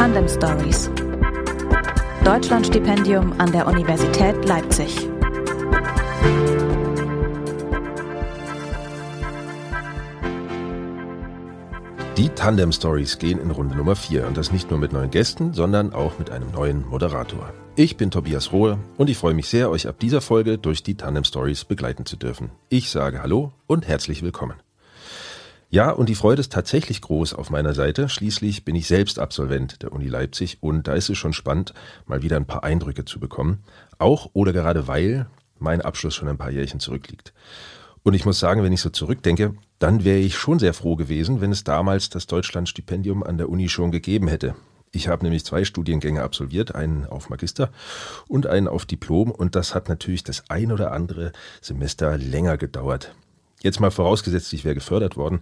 Tandem Stories. Deutschlandstipendium an der Universität Leipzig. Die Tandem Stories gehen in Runde Nummer 4 und das nicht nur mit neuen Gästen, sondern auch mit einem neuen Moderator. Ich bin Tobias Rohe und ich freue mich sehr, euch ab dieser Folge durch die Tandem Stories begleiten zu dürfen. Ich sage Hallo und herzlich willkommen. Ja, und die Freude ist tatsächlich groß auf meiner Seite. Schließlich bin ich selbst Absolvent der Uni Leipzig und da ist es schon spannend, mal wieder ein paar Eindrücke zu bekommen. Auch oder gerade weil mein Abschluss schon ein paar Jährchen zurückliegt. Und ich muss sagen, wenn ich so zurückdenke, dann wäre ich schon sehr froh gewesen, wenn es damals das Deutschlandstipendium an der Uni schon gegeben hätte. Ich habe nämlich zwei Studiengänge absolviert, einen auf Magister und einen auf Diplom und das hat natürlich das ein oder andere Semester länger gedauert. Jetzt mal vorausgesetzt, ich wäre gefördert worden.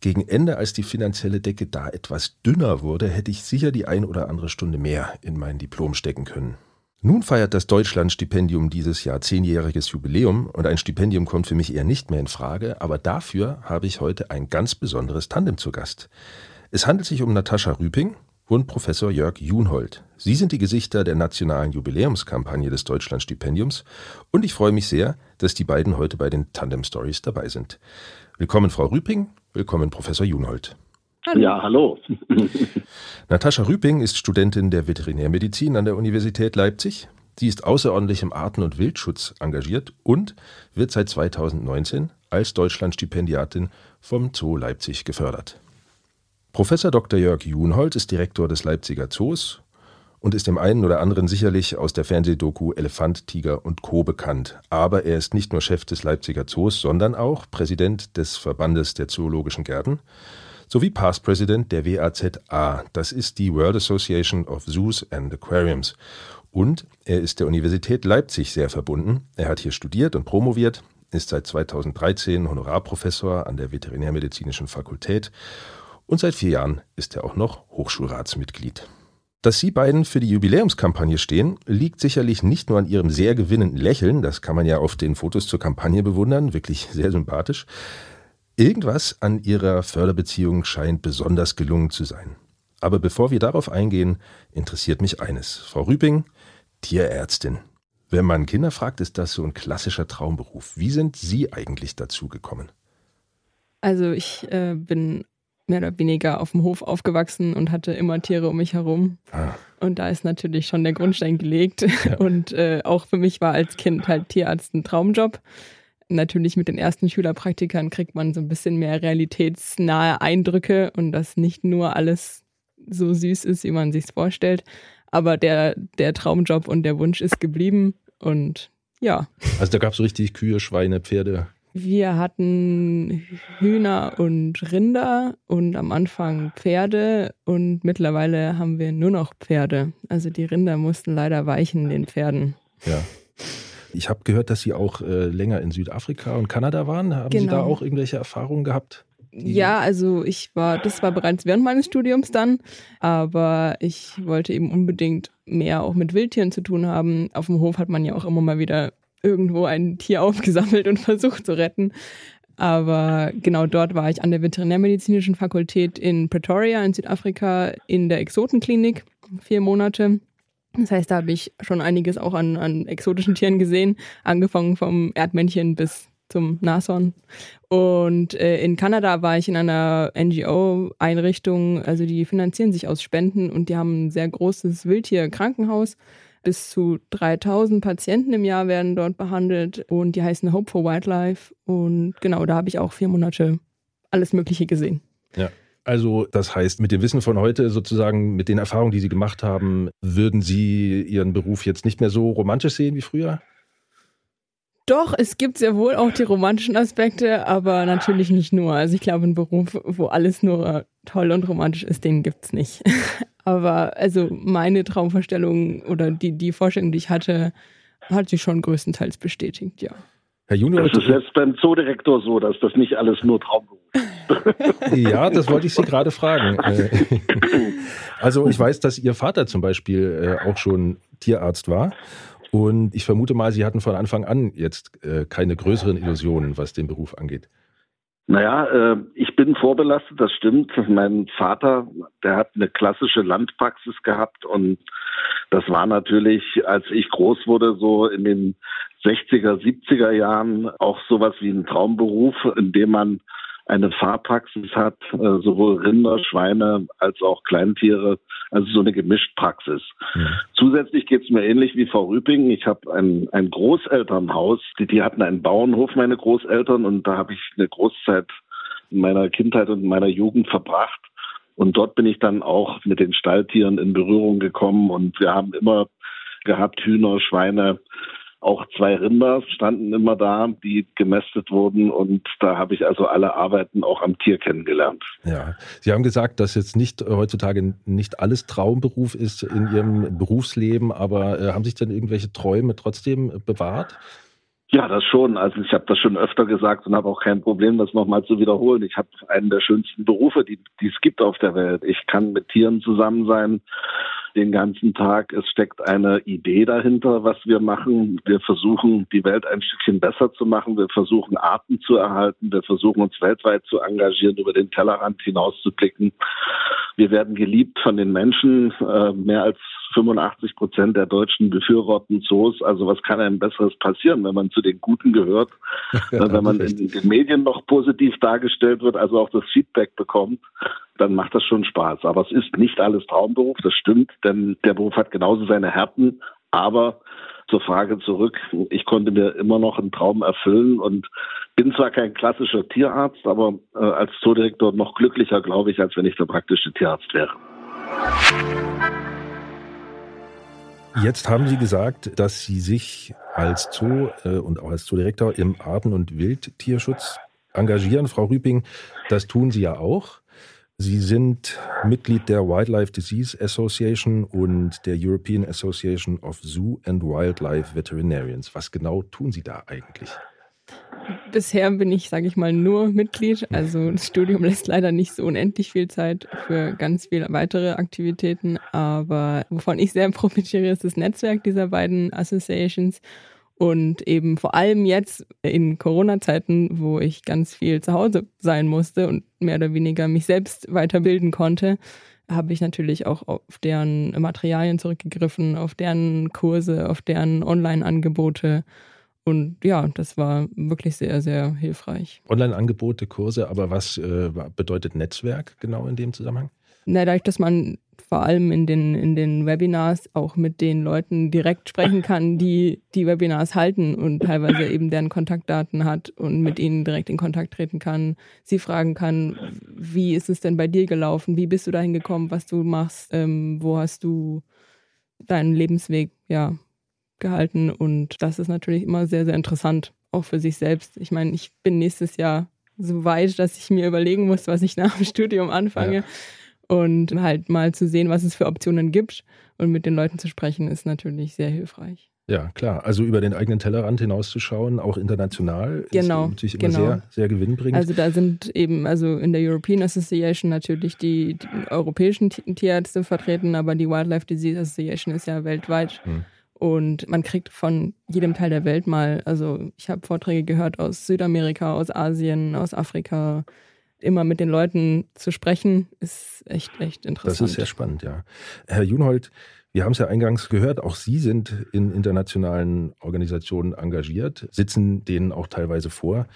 Gegen Ende, als die finanzielle Decke da etwas dünner wurde, hätte ich sicher die ein oder andere Stunde mehr in mein Diplom stecken können. Nun feiert das Deutschlandstipendium dieses Jahr zehnjähriges Jubiläum und ein Stipendium kommt für mich eher nicht mehr in Frage, aber dafür habe ich heute ein ganz besonderes Tandem zu Gast. Es handelt sich um Natascha Rüping und Professor Jörg Junhold. Sie sind die Gesichter der nationalen Jubiläumskampagne des Deutschlandstipendiums und ich freue mich sehr, dass die beiden heute bei den Tandem Stories dabei sind. Willkommen, Frau Rüping. Willkommen, Professor Junhold. Hallo. Ja, hallo. Natascha Rüping ist Studentin der Veterinärmedizin an der Universität Leipzig. Sie ist außerordentlich im Arten- und Wildschutz engagiert und wird seit 2019 als Deutschlandstipendiatin vom Zoo Leipzig gefördert. Professor Dr. Jörg Junhold ist Direktor des Leipziger Zoos und ist dem einen oder anderen sicherlich aus der Fernsehdoku Elefant, Tiger und Co. bekannt. Aber er ist nicht nur Chef des Leipziger Zoos, sondern auch Präsident des Verbandes der Zoologischen Gärten sowie Past President der WAZA. Das ist die World Association of Zoos and Aquariums. Und er ist der Universität Leipzig sehr verbunden. Er hat hier studiert und promoviert, ist seit 2013 Honorarprofessor an der Veterinärmedizinischen Fakultät und seit vier Jahren ist er auch noch Hochschulratsmitglied. Dass Sie beiden für die Jubiläumskampagne stehen, liegt sicherlich nicht nur an Ihrem sehr gewinnenden Lächeln, das kann man ja auf den Fotos zur Kampagne bewundern, wirklich sehr sympathisch. Irgendwas an Ihrer Förderbeziehung scheint besonders gelungen zu sein. Aber bevor wir darauf eingehen, interessiert mich eines. Frau Rüping, Tierärztin. Wenn man Kinder fragt, ist das so ein klassischer Traumberuf. Wie sind Sie eigentlich dazu gekommen? Also ich äh, bin mehr oder weniger auf dem Hof aufgewachsen und hatte immer Tiere um mich herum. Ah. Und da ist natürlich schon der Grundstein gelegt. Ja. Und äh, auch für mich war als Kind halt Tierarzt ein Traumjob. Natürlich mit den ersten Schülerpraktikern kriegt man so ein bisschen mehr realitätsnahe Eindrücke und dass nicht nur alles so süß ist, wie man sich vorstellt. Aber der, der Traumjob und der Wunsch ist geblieben und ja. Also da gab es so richtig Kühe, Schweine, Pferde. Wir hatten Hühner und Rinder und am Anfang Pferde und mittlerweile haben wir nur noch Pferde. Also die Rinder mussten leider weichen den Pferden. Ja. Ich habe gehört, dass Sie auch äh, länger in Südafrika und Kanada waren. Haben genau. Sie da genau. auch irgendwelche Erfahrungen gehabt? Ja, also ich war, das war bereits während meines Studiums dann, aber ich wollte eben unbedingt mehr auch mit Wildtieren zu tun haben. Auf dem Hof hat man ja auch immer mal wieder irgendwo ein Tier aufgesammelt und versucht zu retten. Aber genau dort war ich an der Veterinärmedizinischen Fakultät in Pretoria in Südafrika in der Exotenklinik, vier Monate. Das heißt, da habe ich schon einiges auch an, an exotischen Tieren gesehen, angefangen vom Erdmännchen bis zum Nashorn. Und äh, in Kanada war ich in einer NGO-Einrichtung, also die finanzieren sich aus Spenden und die haben ein sehr großes Wildtier-Krankenhaus bis zu 3000 Patienten im Jahr werden dort behandelt und die heißen Hope for Wildlife. Und genau, da habe ich auch vier Monate alles Mögliche gesehen. Ja. Also das heißt, mit dem Wissen von heute sozusagen, mit den Erfahrungen, die Sie gemacht haben, würden Sie Ihren Beruf jetzt nicht mehr so romantisch sehen wie früher? Doch, es gibt sehr wohl auch die romantischen Aspekte, aber natürlich nicht nur. Also ich glaube, ein Beruf, wo alles nur toll und romantisch ist, den gibt es nicht. Aber also meine Traumvorstellung oder die, die Vorstellung, die ich hatte, hat sich schon größtenteils bestätigt, ja. Herr Junior, das ist jetzt beim Zoodirektor so, dass das nicht alles nur Traumberuf ist. ja, das wollte ich Sie gerade fragen. Äh, also ich weiß, dass Ihr Vater zum Beispiel äh, auch schon Tierarzt war. Und ich vermute mal, Sie hatten von Anfang an jetzt äh, keine größeren Illusionen, was den Beruf angeht. Naja, äh, ich bin vorbelastet, das stimmt. Mein Vater, der hat eine klassische Landpraxis gehabt und das war natürlich, als ich groß wurde, so in den 60er, 70er Jahren auch sowas wie ein Traumberuf, in dem man eine Fahrpraxis hat, äh, sowohl Rinder, Schweine als auch Kleintiere, also so eine Gemischtpraxis. Mhm. Zusätzlich geht es mir ähnlich wie Frau Rüping. Ich habe ein, ein Großelternhaus, die, die hatten einen Bauernhof, meine Großeltern, und da habe ich eine Großzeit in meiner Kindheit und in meiner Jugend verbracht. Und dort bin ich dann auch mit den Stalltieren in Berührung gekommen und wir haben immer gehabt Hühner, Schweine, auch zwei Rinder standen immer da, die gemästet wurden und da habe ich also alle Arbeiten auch am Tier kennengelernt. Ja, Sie haben gesagt, dass jetzt nicht heutzutage nicht alles Traumberuf ist in Ihrem Berufsleben, aber äh, haben sich denn irgendwelche Träume trotzdem bewahrt? Ja, das schon. Also ich habe das schon öfter gesagt und habe auch kein Problem, das nochmal zu wiederholen. Ich habe einen der schönsten Berufe, die, die es gibt auf der Welt. Ich kann mit Tieren zusammen sein den ganzen Tag. Es steckt eine Idee dahinter, was wir machen. Wir versuchen, die Welt ein Stückchen besser zu machen. Wir versuchen, Arten zu erhalten. Wir versuchen, uns weltweit zu engagieren, über den Tellerrand hinauszublicken. Wir werden geliebt von den Menschen. Äh, mehr als 85 Prozent der Deutschen befürworten Zoos. Also was kann einem Besseres passieren, wenn man zu den Guten gehört, ja, wenn man in den Medien noch positiv dargestellt wird, also auch das Feedback bekommt, dann macht das schon Spaß. Aber es ist nicht alles Traumberuf, das stimmt, denn der Beruf hat genauso seine Härten, aber zur Frage zurück. Ich konnte mir immer noch einen Traum erfüllen und bin zwar kein klassischer Tierarzt, aber äh, als Zoodirektor noch glücklicher, glaube ich, als wenn ich der praktische Tierarzt wäre. Jetzt haben Sie gesagt, dass Sie sich als Zoo äh, und auch als Zoodirektor im Arten- und Wildtierschutz engagieren. Frau Rüping, das tun Sie ja auch. Sie sind Mitglied der Wildlife Disease Association und der European Association of Zoo and Wildlife Veterinarians. Was genau tun Sie da eigentlich? Bisher bin ich, sage ich mal, nur Mitglied. Also das Studium lässt leider nicht so unendlich viel Zeit für ganz viele weitere Aktivitäten. Aber wovon ich sehr profitiere, ist das Netzwerk dieser beiden Associations. Und eben vor allem jetzt in Corona-Zeiten, wo ich ganz viel zu Hause sein musste und mehr oder weniger mich selbst weiterbilden konnte, habe ich natürlich auch auf deren Materialien zurückgegriffen, auf deren Kurse, auf deren Online-Angebote und ja, das war wirklich sehr, sehr hilfreich. Online-Angebote, Kurse, aber was äh, bedeutet Netzwerk genau in dem Zusammenhang? Na, dadurch, dass man vor allem in den, in den Webinars auch mit den Leuten direkt sprechen kann, die die Webinars halten und teilweise eben deren Kontaktdaten hat und mit ihnen direkt in Kontakt treten kann, sie fragen kann, wie ist es denn bei dir gelaufen, wie bist du dahin gekommen, was du machst, ähm, wo hast du deinen Lebensweg ja gehalten und das ist natürlich immer sehr, sehr interessant, auch für sich selbst. Ich meine, ich bin nächstes Jahr so weit, dass ich mir überlegen muss, was ich nach dem Studium anfange. Ja. Und halt mal zu sehen, was es für Optionen gibt und mit den Leuten zu sprechen, ist natürlich sehr hilfreich. Ja, klar. Also über den eigenen Tellerrand hinauszuschauen, auch international, genau, ist natürlich immer genau. sehr, sehr gewinnbringend. Also da sind eben, also in der European Association natürlich die, die europäischen Tierärzte vertreten, aber die Wildlife Disease Association ist ja weltweit. Hm. Und man kriegt von jedem Teil der Welt mal, also ich habe Vorträge gehört aus Südamerika, aus Asien, aus Afrika. Immer mit den Leuten zu sprechen, ist echt, echt interessant. Das ist sehr spannend, ja. Herr Junhold, wir haben es ja eingangs gehört, auch Sie sind in internationalen Organisationen engagiert, sitzen denen auch teilweise vor.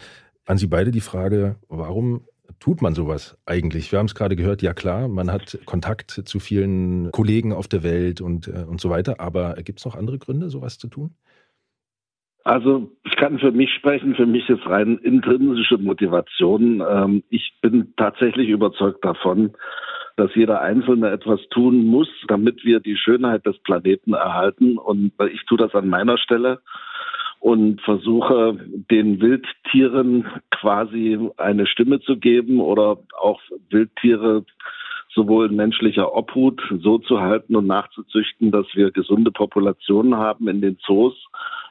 An Sie beide die Frage, warum tut man sowas eigentlich? Wir haben es gerade gehört, ja klar, man hat Kontakt zu vielen Kollegen auf der Welt und, äh, und so weiter, aber gibt es noch andere Gründe, sowas zu tun? Also ich kann für mich sprechen, für mich ist rein intrinsische Motivation. Ähm, ich bin tatsächlich überzeugt davon, dass jeder Einzelne etwas tun muss, damit wir die Schönheit des Planeten erhalten. Und ich tue das an meiner Stelle und versuche den Wildtieren quasi eine Stimme zu geben oder auch Wildtiere sowohl in menschlicher Obhut so zu halten und nachzuzüchten, dass wir gesunde Populationen haben in den Zoos,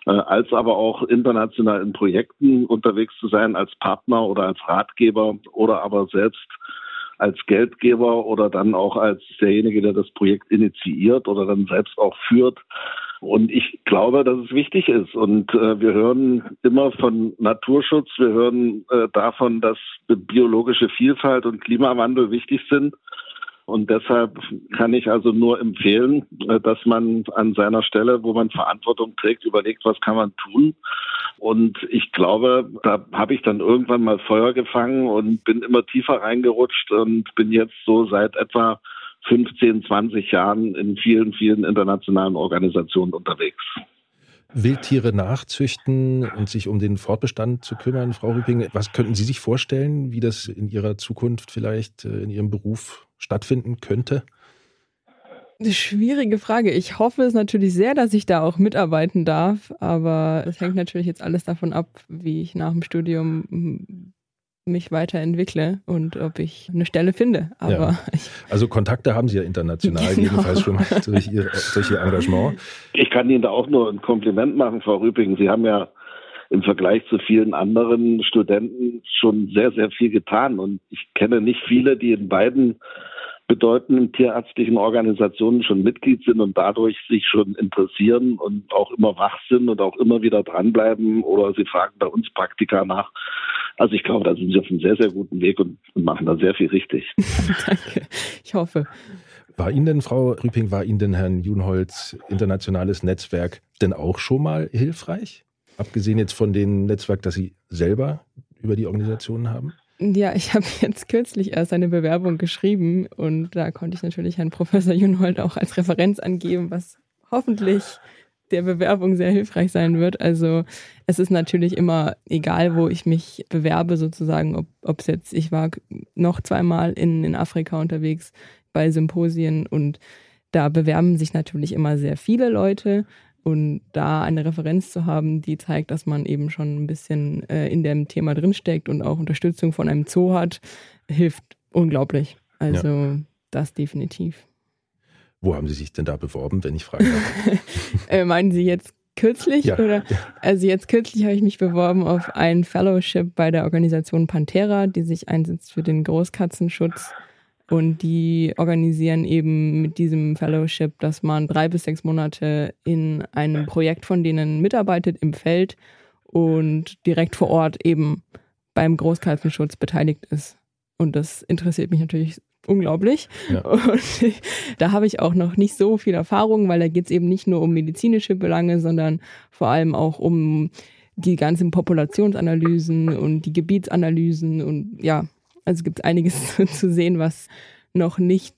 äh, als aber auch international in Projekten unterwegs zu sein als Partner oder als Ratgeber oder aber selbst als Geldgeber oder dann auch als derjenige, der das Projekt initiiert oder dann selbst auch führt Und ich glaube, dass es wichtig ist. Und äh, wir hören immer von Naturschutz, wir hören äh, davon, dass biologische Vielfalt und Klimawandel wichtig sind. Und deshalb kann ich also nur empfehlen, äh, dass man an seiner Stelle, wo man Verantwortung trägt, überlegt, was kann man tun. Und ich glaube, da habe ich dann irgendwann mal Feuer gefangen und bin immer tiefer reingerutscht und bin jetzt so seit etwa 15, 20 Jahren in vielen, vielen internationalen Organisationen unterwegs. Wildtiere nachzüchten und sich um den Fortbestand zu kümmern, Frau Rüping, was könnten Sie sich vorstellen, wie das in Ihrer Zukunft vielleicht äh, in Ihrem Beruf stattfinden könnte? Eine schwierige Frage. Ich hoffe es natürlich sehr, dass ich da auch mitarbeiten darf, aber es hängt natürlich jetzt alles davon ab, wie ich nach dem Studium mich weiterentwickle und ob ich eine Stelle finde. Aber ja. also Kontakte haben Sie ja international genau. jedenfalls schon durch Ihr, durch Ihr Engagement. Ich kann Ihnen da auch nur ein Kompliment machen, Frau Rüping. Sie haben ja im Vergleich zu vielen anderen Studenten schon sehr, sehr viel getan. Und ich kenne nicht viele, die in beiden bedeutenden tierärztlichen Organisationen schon Mitglied sind und dadurch sich schon interessieren und auch immer wach sind und auch immer wieder dranbleiben oder sie fragen bei uns Praktika nach. Also ich glaube, da sind sie auf einem sehr, sehr guten Weg und, und machen da sehr viel richtig. Danke. Ich hoffe. War Ihnen denn, Frau Rüping, war Ihnen denn Herrn Junholz internationales Netzwerk denn auch schon mal hilfreich? Abgesehen jetzt von dem Netzwerk, das Sie selber über die Organisationen haben? Ja, ich habe jetzt kürzlich erst eine Bewerbung geschrieben und da konnte ich natürlich Herrn Professor Junhold auch als Referenz angeben, was hoffentlich der Bewerbung sehr hilfreich sein wird. Also es ist natürlich immer egal, wo ich mich bewerbe, sozusagen, ob es jetzt, ich war noch zweimal in, in Afrika unterwegs bei Symposien und da bewerben sich natürlich immer sehr viele Leute. Und da eine Referenz zu haben, die zeigt, dass man eben schon ein bisschen äh, in dem Thema drinsteckt und auch Unterstützung von einem Zoo hat, hilft unglaublich. Also ja. das definitiv. Wo haben Sie sich denn da beworben, wenn ich fragen darf? äh, meinen Sie jetzt kürzlich? Ja. Oder? Also jetzt kürzlich habe ich mich beworben auf ein Fellowship bei der Organisation Pantera, die sich einsetzt für den Großkatzenschutz und die organisieren eben mit diesem Fellowship, dass man drei bis sechs Monate in einem Projekt von denen mitarbeitet im Feld und direkt vor Ort eben beim Großkatzenschutz beteiligt ist. Und das interessiert mich natürlich unglaublich. Ja. Und da habe ich auch noch nicht so viel Erfahrung, weil da geht es eben nicht nur um medizinische Belange, sondern vor allem auch um die ganzen Populationsanalysen und die Gebietsanalysen und ja, also es gibt einiges zu sehen, was noch nicht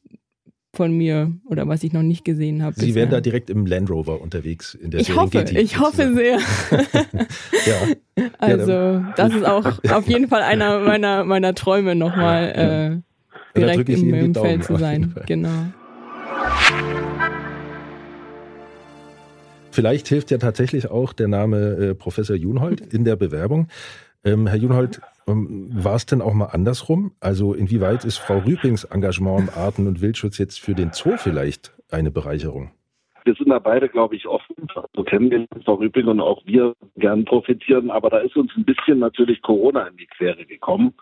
von mir oder was ich noch nicht gesehen habe. Sie bisher. wären da direkt im Land Rover unterwegs in der Ich hoffe, ich hoffe sehr. ja. Also das ist auch auf jeden Fall einer meiner, meiner Träume nochmal äh, direkt im, im Feld zu sein. Genau. Vielleicht hilft ja tatsächlich auch der Name äh, Professor Junhold in der Bewerbung. Ähm, Herr Junhold, ähm, war es denn auch mal andersrum? Also inwieweit ist Frau Rüpings Engagement im Arten- und Wildschutz jetzt für den Zoo vielleicht eine Bereicherung? Wir sind da beide, glaube ich, offen. So kennen wir Frau Rüping und auch wir gern profitieren. Aber da ist uns ein bisschen natürlich Corona in die Quere gekommen.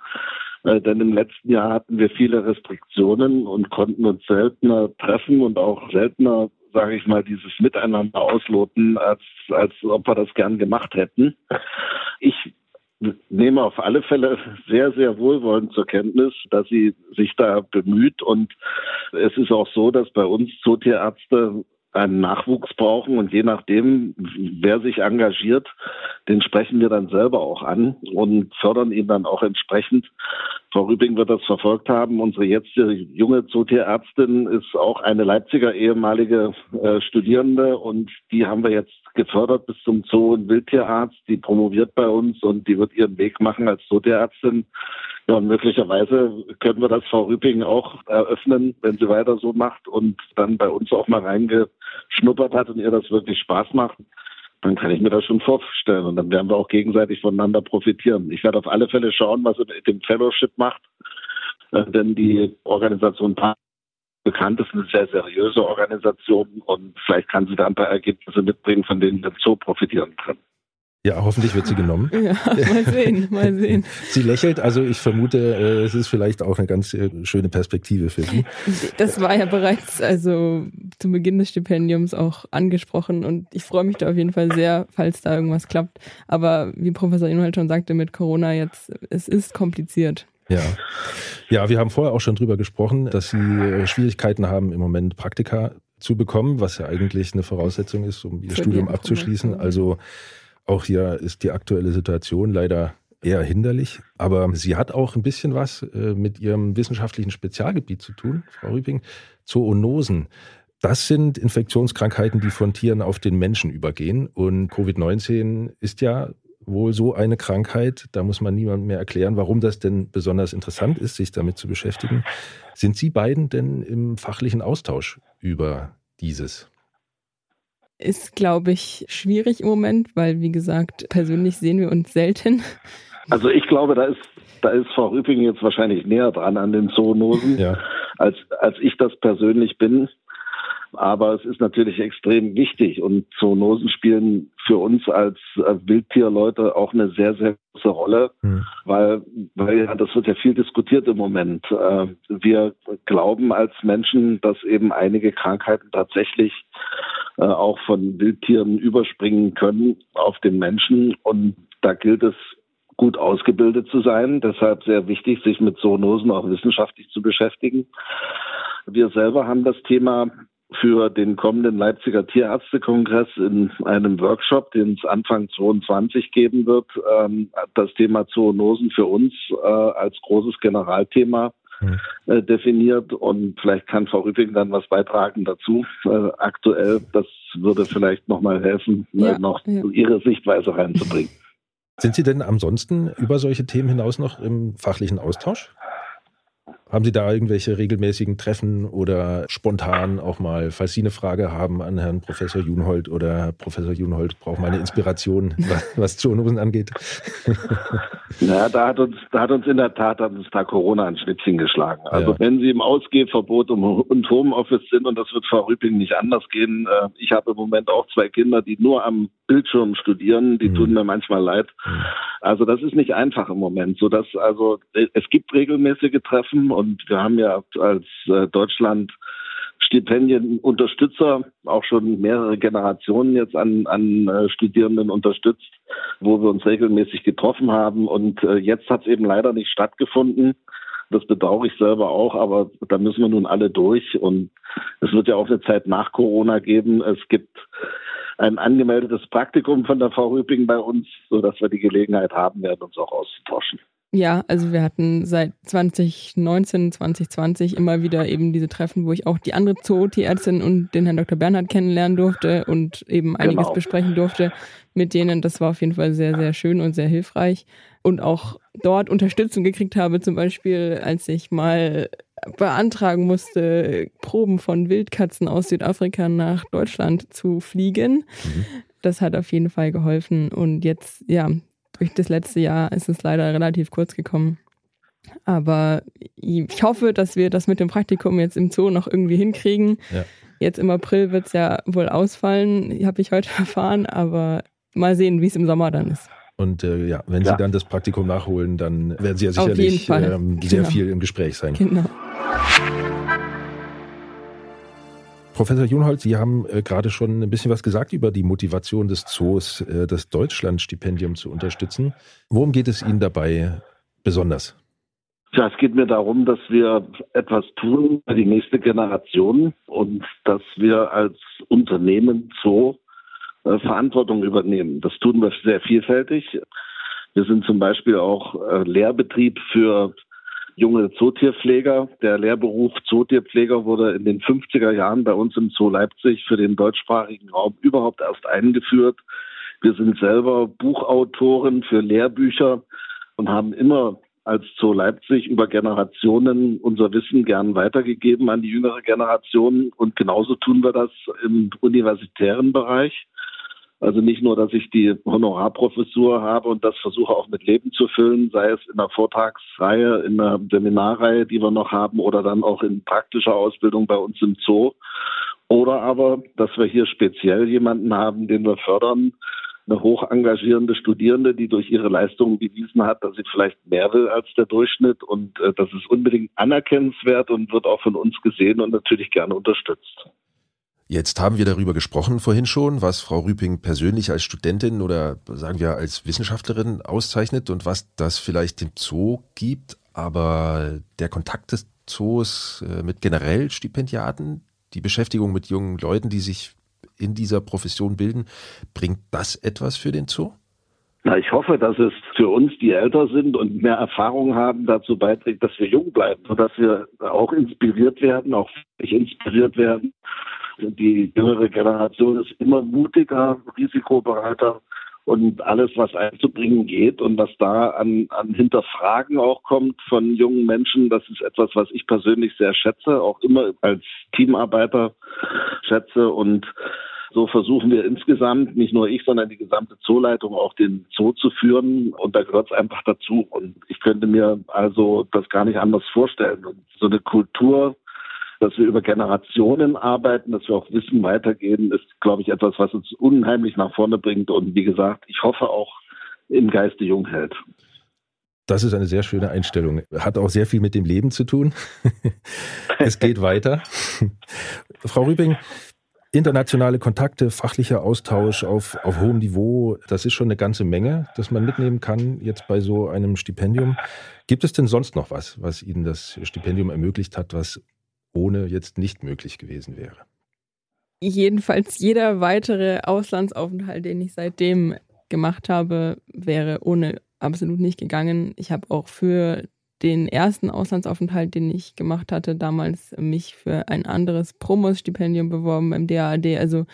Äh, denn im letzten Jahr hatten wir viele Restriktionen und konnten uns seltener treffen und auch seltener sage ich mal, dieses Miteinander ausloten, als, als ob wir das gern gemacht hätten. Ich nehme auf alle Fälle sehr, sehr wohlwollend zur Kenntnis, dass sie sich da bemüht. Und es ist auch so, dass bei uns Zootierärzte einen Nachwuchs brauchen und je nachdem, wer sich engagiert, den sprechen wir dann selber auch an und fördern ihn dann auch entsprechend. Frau Rübing wird das verfolgt haben. Unsere jetzige junge Zootierärztin ist auch eine Leipziger ehemalige äh, Studierende und die haben wir jetzt gefördert bis zum Zoo- und Wildtierarzt. Die promoviert bei uns und die wird ihren Weg machen als Zootierärztin. Ja, und möglicherweise können wir das Frau Rüping auch eröffnen, wenn sie weiter so macht und dann bei uns auch mal reingeschnuppert hat und ihr das wirklich Spaß macht. Dann kann ich mir das schon vorstellen und dann werden wir auch gegenseitig voneinander profitieren. Ich werde auf alle Fälle schauen, was sie mit dem Fellowship macht, äh, denn die Organisation bekannt ist, eine sehr seriöse Organisation und vielleicht kann sie da ein paar Ergebnisse mitbringen, von denen wir so profitieren können. Ja, hoffentlich wird sie genommen. Ja, mal sehen, mal sehen. Sie lächelt, also ich vermute, äh, es ist vielleicht auch eine ganz äh, schöne Perspektive für Sie. Das war ja bereits also zum Beginn des Stipendiums auch angesprochen und ich freue mich da auf jeden Fall sehr, falls da irgendwas klappt. Aber wie Professor Inhalt schon sagte, mit Corona jetzt, es ist kompliziert. Ja. ja, wir haben vorher auch schon drüber gesprochen, dass Sie äh, Schwierigkeiten haben, im Moment Praktika zu bekommen, was ja eigentlich eine Voraussetzung ist, um Ihr Studium abzuschließen. Also auch hier ist die aktuelle Situation leider eher hinderlich. Aber sie hat auch ein bisschen was äh, mit ihrem wissenschaftlichen Spezialgebiet zu tun, Frau Rübing, Zoonosen. Das sind Infektionskrankheiten, die von Tieren auf den Menschen übergehen. Und Covid-19 ist ja wohl so eine Krankheit. Da muss man niemandem mehr erklären, warum das denn besonders interessant ist, sich damit zu beschäftigen. Sind Sie beiden denn im fachlichen Austausch über dieses? Ist, glaube ich, schwierig im Moment, weil, wie gesagt, persönlich sehen wir uns selten. Also ich glaube, da ist, da ist Frau Rüpping jetzt wahrscheinlich näher dran an den Zoonosen, ja. als, als ich das persönlich bin. Aber es ist natürlich extrem wichtig und Zoonosen spielen für uns als Wildtierleute auch eine sehr, sehr große Rolle, mhm. weil, weil ja, das wird ja viel diskutiert im Moment. Äh, wir glauben als Menschen, dass eben einige Krankheiten tatsächlich äh, auch von Wildtieren überspringen können auf den Menschen und da gilt es gut ausgebildet zu sein. Deshalb sehr wichtig, sich mit Zoonosen auch wissenschaftlich zu beschäftigen. Wir selber haben das Thema für den kommenden Leipziger Tierärztekongress in einem Workshop, den es Anfang 22 geben wird, ähm, das Thema Zoonosen für uns äh, als großes Generalthema mhm. äh, definiert. Und vielleicht kann Frau Rüpping dann was beitragen dazu. Äh, aktuell, das würde vielleicht nochmal helfen, äh, ja, noch ja. Ihre Sichtweise reinzubringen. Sind Sie denn ansonsten über solche Themen hinaus noch im fachlichen Austausch? Haben Sie da irgendwelche regelmäßigen Treffen oder spontan auch mal, falls Sie eine Frage haben an Herrn Professor Junhold oder Professor Junhold braucht mal eine Inspiration, was Zoonosen angeht? Ja, da hat uns, da hat uns in der Tat hat uns da Corona ein Schnittchen geschlagen. Also ja. wenn Sie im Ausgehverbot und Homeoffice sind und das wird Frau Rüping nicht anders gehen. Äh, ich habe im Moment auch zwei Kinder, die nur am Bildschirm studieren, die mhm. tun mir manchmal leid. Mhm. Also das ist nicht einfach im Moment, so dass also es gibt regelmäßige Treffen und wir haben ja als äh, Deutschland Stipendienunterstützer auch schon mehrere Generationen jetzt an, an äh, Studierenden unterstützt, wo wir uns regelmäßig getroffen haben. Und äh, jetzt hat es eben leider nicht stattgefunden. Das bedauere ich selber auch, aber da müssen wir nun alle durch. Und es wird ja auch eine Zeit nach Corona geben. Es gibt ein angemeldetes Praktikum von der Frau Rüping bei uns, sodass wir die Gelegenheit haben werden, uns auch auszutauschen. Ja, also wir hatten seit 2019, 2020 immer wieder eben diese Treffen, wo ich auch die andere Zootierärztin und den Herrn Dr. Bernhard kennenlernen durfte und eben einiges genau. besprechen durfte mit denen. Das war auf jeden Fall sehr, sehr schön und sehr hilfreich. Und auch dort Unterstützung gekriegt habe, zum Beispiel, als ich mal beantragen musste, Proben von Wildkatzen aus Südafrika nach Deutschland zu fliegen. Mhm. Das hat auf jeden Fall geholfen. Und jetzt, ja, durch das letzte Jahr ist es leider relativ kurz gekommen. Aber ich hoffe, dass wir das mit dem Praktikum jetzt im Zoo noch irgendwie hinkriegen. Ja. Jetzt im April wird es ja wohl ausfallen, habe ich heute erfahren, aber mal sehen, wie es im Sommer dann ist. Und äh, ja, wenn ja. Sie dann das Praktikum nachholen, dann werden Sie ja sicherlich ähm, sehr genau. viel im Gespräch sein. Genau. Professor Junhold, Sie haben äh, gerade schon ein bisschen was gesagt über die Motivation des Zoos, äh, das Deutschlandstipendium zu unterstützen. Worum geht es Ihnen dabei besonders? Ja, es geht mir darum, dass wir etwas tun für die nächste Generation und dass wir als Unternehmen Zoo äh, Verantwortung übernehmen. Das tun wir sehr vielfältig. Wir sind zum Beispiel auch äh, Lehrbetrieb für junge Zootierpfleger. Der Lehrberuf Zootierpfleger wurde in den 50er Jahren bei uns im Zoo Leipzig für den deutschsprachigen Raum überhaupt erst eingeführt. Wir sind selber Buchautoren für Lehrbücher und haben immer als Zoo Leipzig über Generationen unser Wissen gern weitergegeben an die jüngere Generation. Und genauso tun wir das im universitären Bereich. Also nicht nur, dass ich die Honorarprofessur habe und das versuche auch mit Leben zu füllen, sei es in einer Vortragsreihe, in einer Seminarreihe, die wir noch haben, oder dann auch in praktischer Ausbildung bei uns im Zoo. Oder aber, dass wir hier speziell jemanden haben, den wir fördern, eine hoch engagierende Studierende, die durch ihre Leistungen bewiesen hat, dass sie vielleicht mehr will als der Durchschnitt. Und äh, das ist unbedingt anerkennenswert und wird auch von uns gesehen und natürlich gerne unterstützt. Jetzt haben wir darüber gesprochen vorhin schon, was Frau Rüping persönlich als Studentin oder sagen wir als Wissenschaftlerin auszeichnet und was das vielleicht dem Zoo gibt. Aber der Kontakt des Zoos äh, mit generell Stipendiaten, die Beschäftigung mit jungen Leuten, die sich in dieser Profession bilden. Bringt das etwas für den Zoo? Na, ich hoffe, dass es für uns, die älter sind und mehr Erfahrung haben, dazu beiträgt, dass wir jung bleiben, sodass wir auch inspiriert werden, auch inspiriert werden. Die jüngere Generation ist immer mutiger, risikobereiter und alles, was einzubringen geht und was da an, an Hinterfragen auch kommt von jungen Menschen, das ist etwas, was ich persönlich sehr schätze, auch immer als Teamarbeiter schätze und so versuchen wir insgesamt, nicht nur ich, sondern die gesamte Zooleitung auch den Zoo zu führen. Und da gehört es einfach dazu. Und ich könnte mir also das gar nicht anders vorstellen. Und so eine Kultur dass wir über Generationen arbeiten, dass wir auch Wissen weitergeben, ist, glaube ich, etwas, was uns unheimlich nach vorne bringt und wie gesagt, ich hoffe auch im Geiste jung hält. Das ist eine sehr schöne Einstellung. Hat auch sehr viel mit dem Leben zu tun. es geht weiter. Frau Rübing, internationale Kontakte, fachlicher Austausch auf, auf hohem Niveau, das ist schon eine ganze Menge, das man mitnehmen kann jetzt bei so einem Stipendium. Gibt es denn sonst noch was, was Ihnen das Stipendium ermöglicht hat, was ohne jetzt nicht möglich gewesen wäre. Jedenfalls jeder weitere Auslandsaufenthalt, den ich seitdem gemacht habe, wäre ohne absolut nicht gegangen. Ich habe auch für den ersten Auslandsaufenthalt, den ich gemacht hatte, damals mich für ein anderes Promos-Stipendium beworben beim DAAD. Also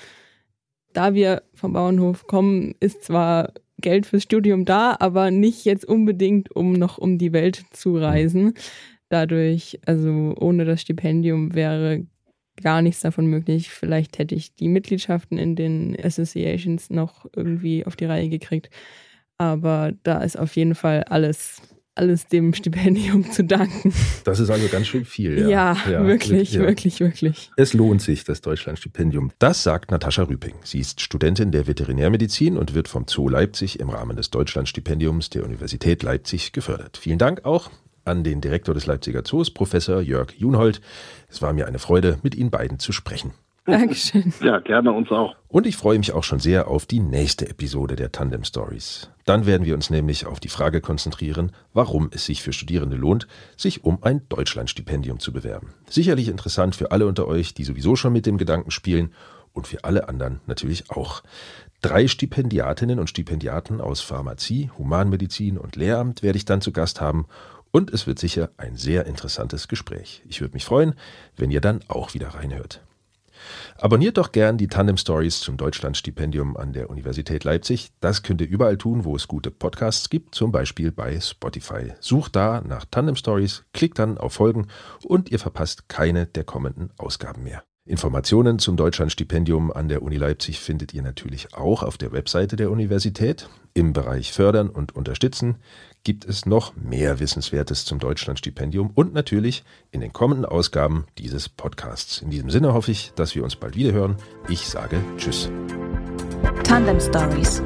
da wir vom Bauernhof kommen, ist zwar Geld fürs Studium da, aber nicht jetzt unbedingt, um noch um die Welt zu reisen dadurch, also ohne das Stipendium wäre gar nichts davon möglich. Vielleicht hätte ich die Mitgliedschaften in den Associations noch irgendwie auf die Reihe gekriegt. Aber da ist auf jeden Fall alles, alles dem Stipendium zu danken. Das ist also ganz schön viel. Ja, ja, ja wirklich, ja. wirklich, wirklich. Es lohnt sich, das Deutschlandstipendium. Das sagt Natascha Rüping. Sie ist Studentin der Veterinärmedizin und wird vom Zoo Leipzig im Rahmen des Deutschlandstipendiums der Universität Leipzig gefördert. Vielen Dank auch an den Direktor des Leipziger Zoos, Professor Jörg Junhold. Es war mir eine Freude, mit Ihnen beiden zu sprechen. Dankeschön. Ja, gerne uns auch. Und ich freue mich auch schon sehr auf die nächste Episode der Tandem Stories. Dann werden wir uns nämlich auf die Frage konzentrieren, warum es sich für Studierende lohnt, sich um ein Deutschlandstipendium zu bewerben. Sicherlich interessant für alle unter euch, die sowieso schon mit dem Gedanken spielen und für alle anderen natürlich auch. Drei Stipendiatinnen und Stipendiaten aus Pharmazie, Humanmedizin und Lehramt werde ich dann zu Gast haben und es wird sicher ein sehr interessantes Gespräch. Ich würde mich freuen, wenn ihr dann auch wieder reinhört. Abonniert doch gern die Tandem Stories zum Deutschlandstipendium an der Universität Leipzig. Das könnt ihr überall tun, wo es gute Podcasts gibt, zum Beispiel bei Spotify. Sucht da nach Tandem Stories, klickt dann auf Folgen und ihr verpasst keine der kommenden Ausgaben mehr. Informationen zum Deutschlandstipendium an der Uni Leipzig findet ihr natürlich auch auf der Webseite der Universität. Im Bereich Fördern und Unterstützen gibt es noch mehr Wissenswertes zum Deutschlandstipendium und natürlich in den kommenden Ausgaben dieses Podcasts. In diesem Sinne hoffe ich, dass wir uns bald wieder hören. Ich sage Tschüss. Tandem Stories.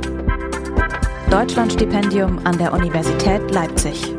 Deutschlandstipendium an der Universität Leipzig.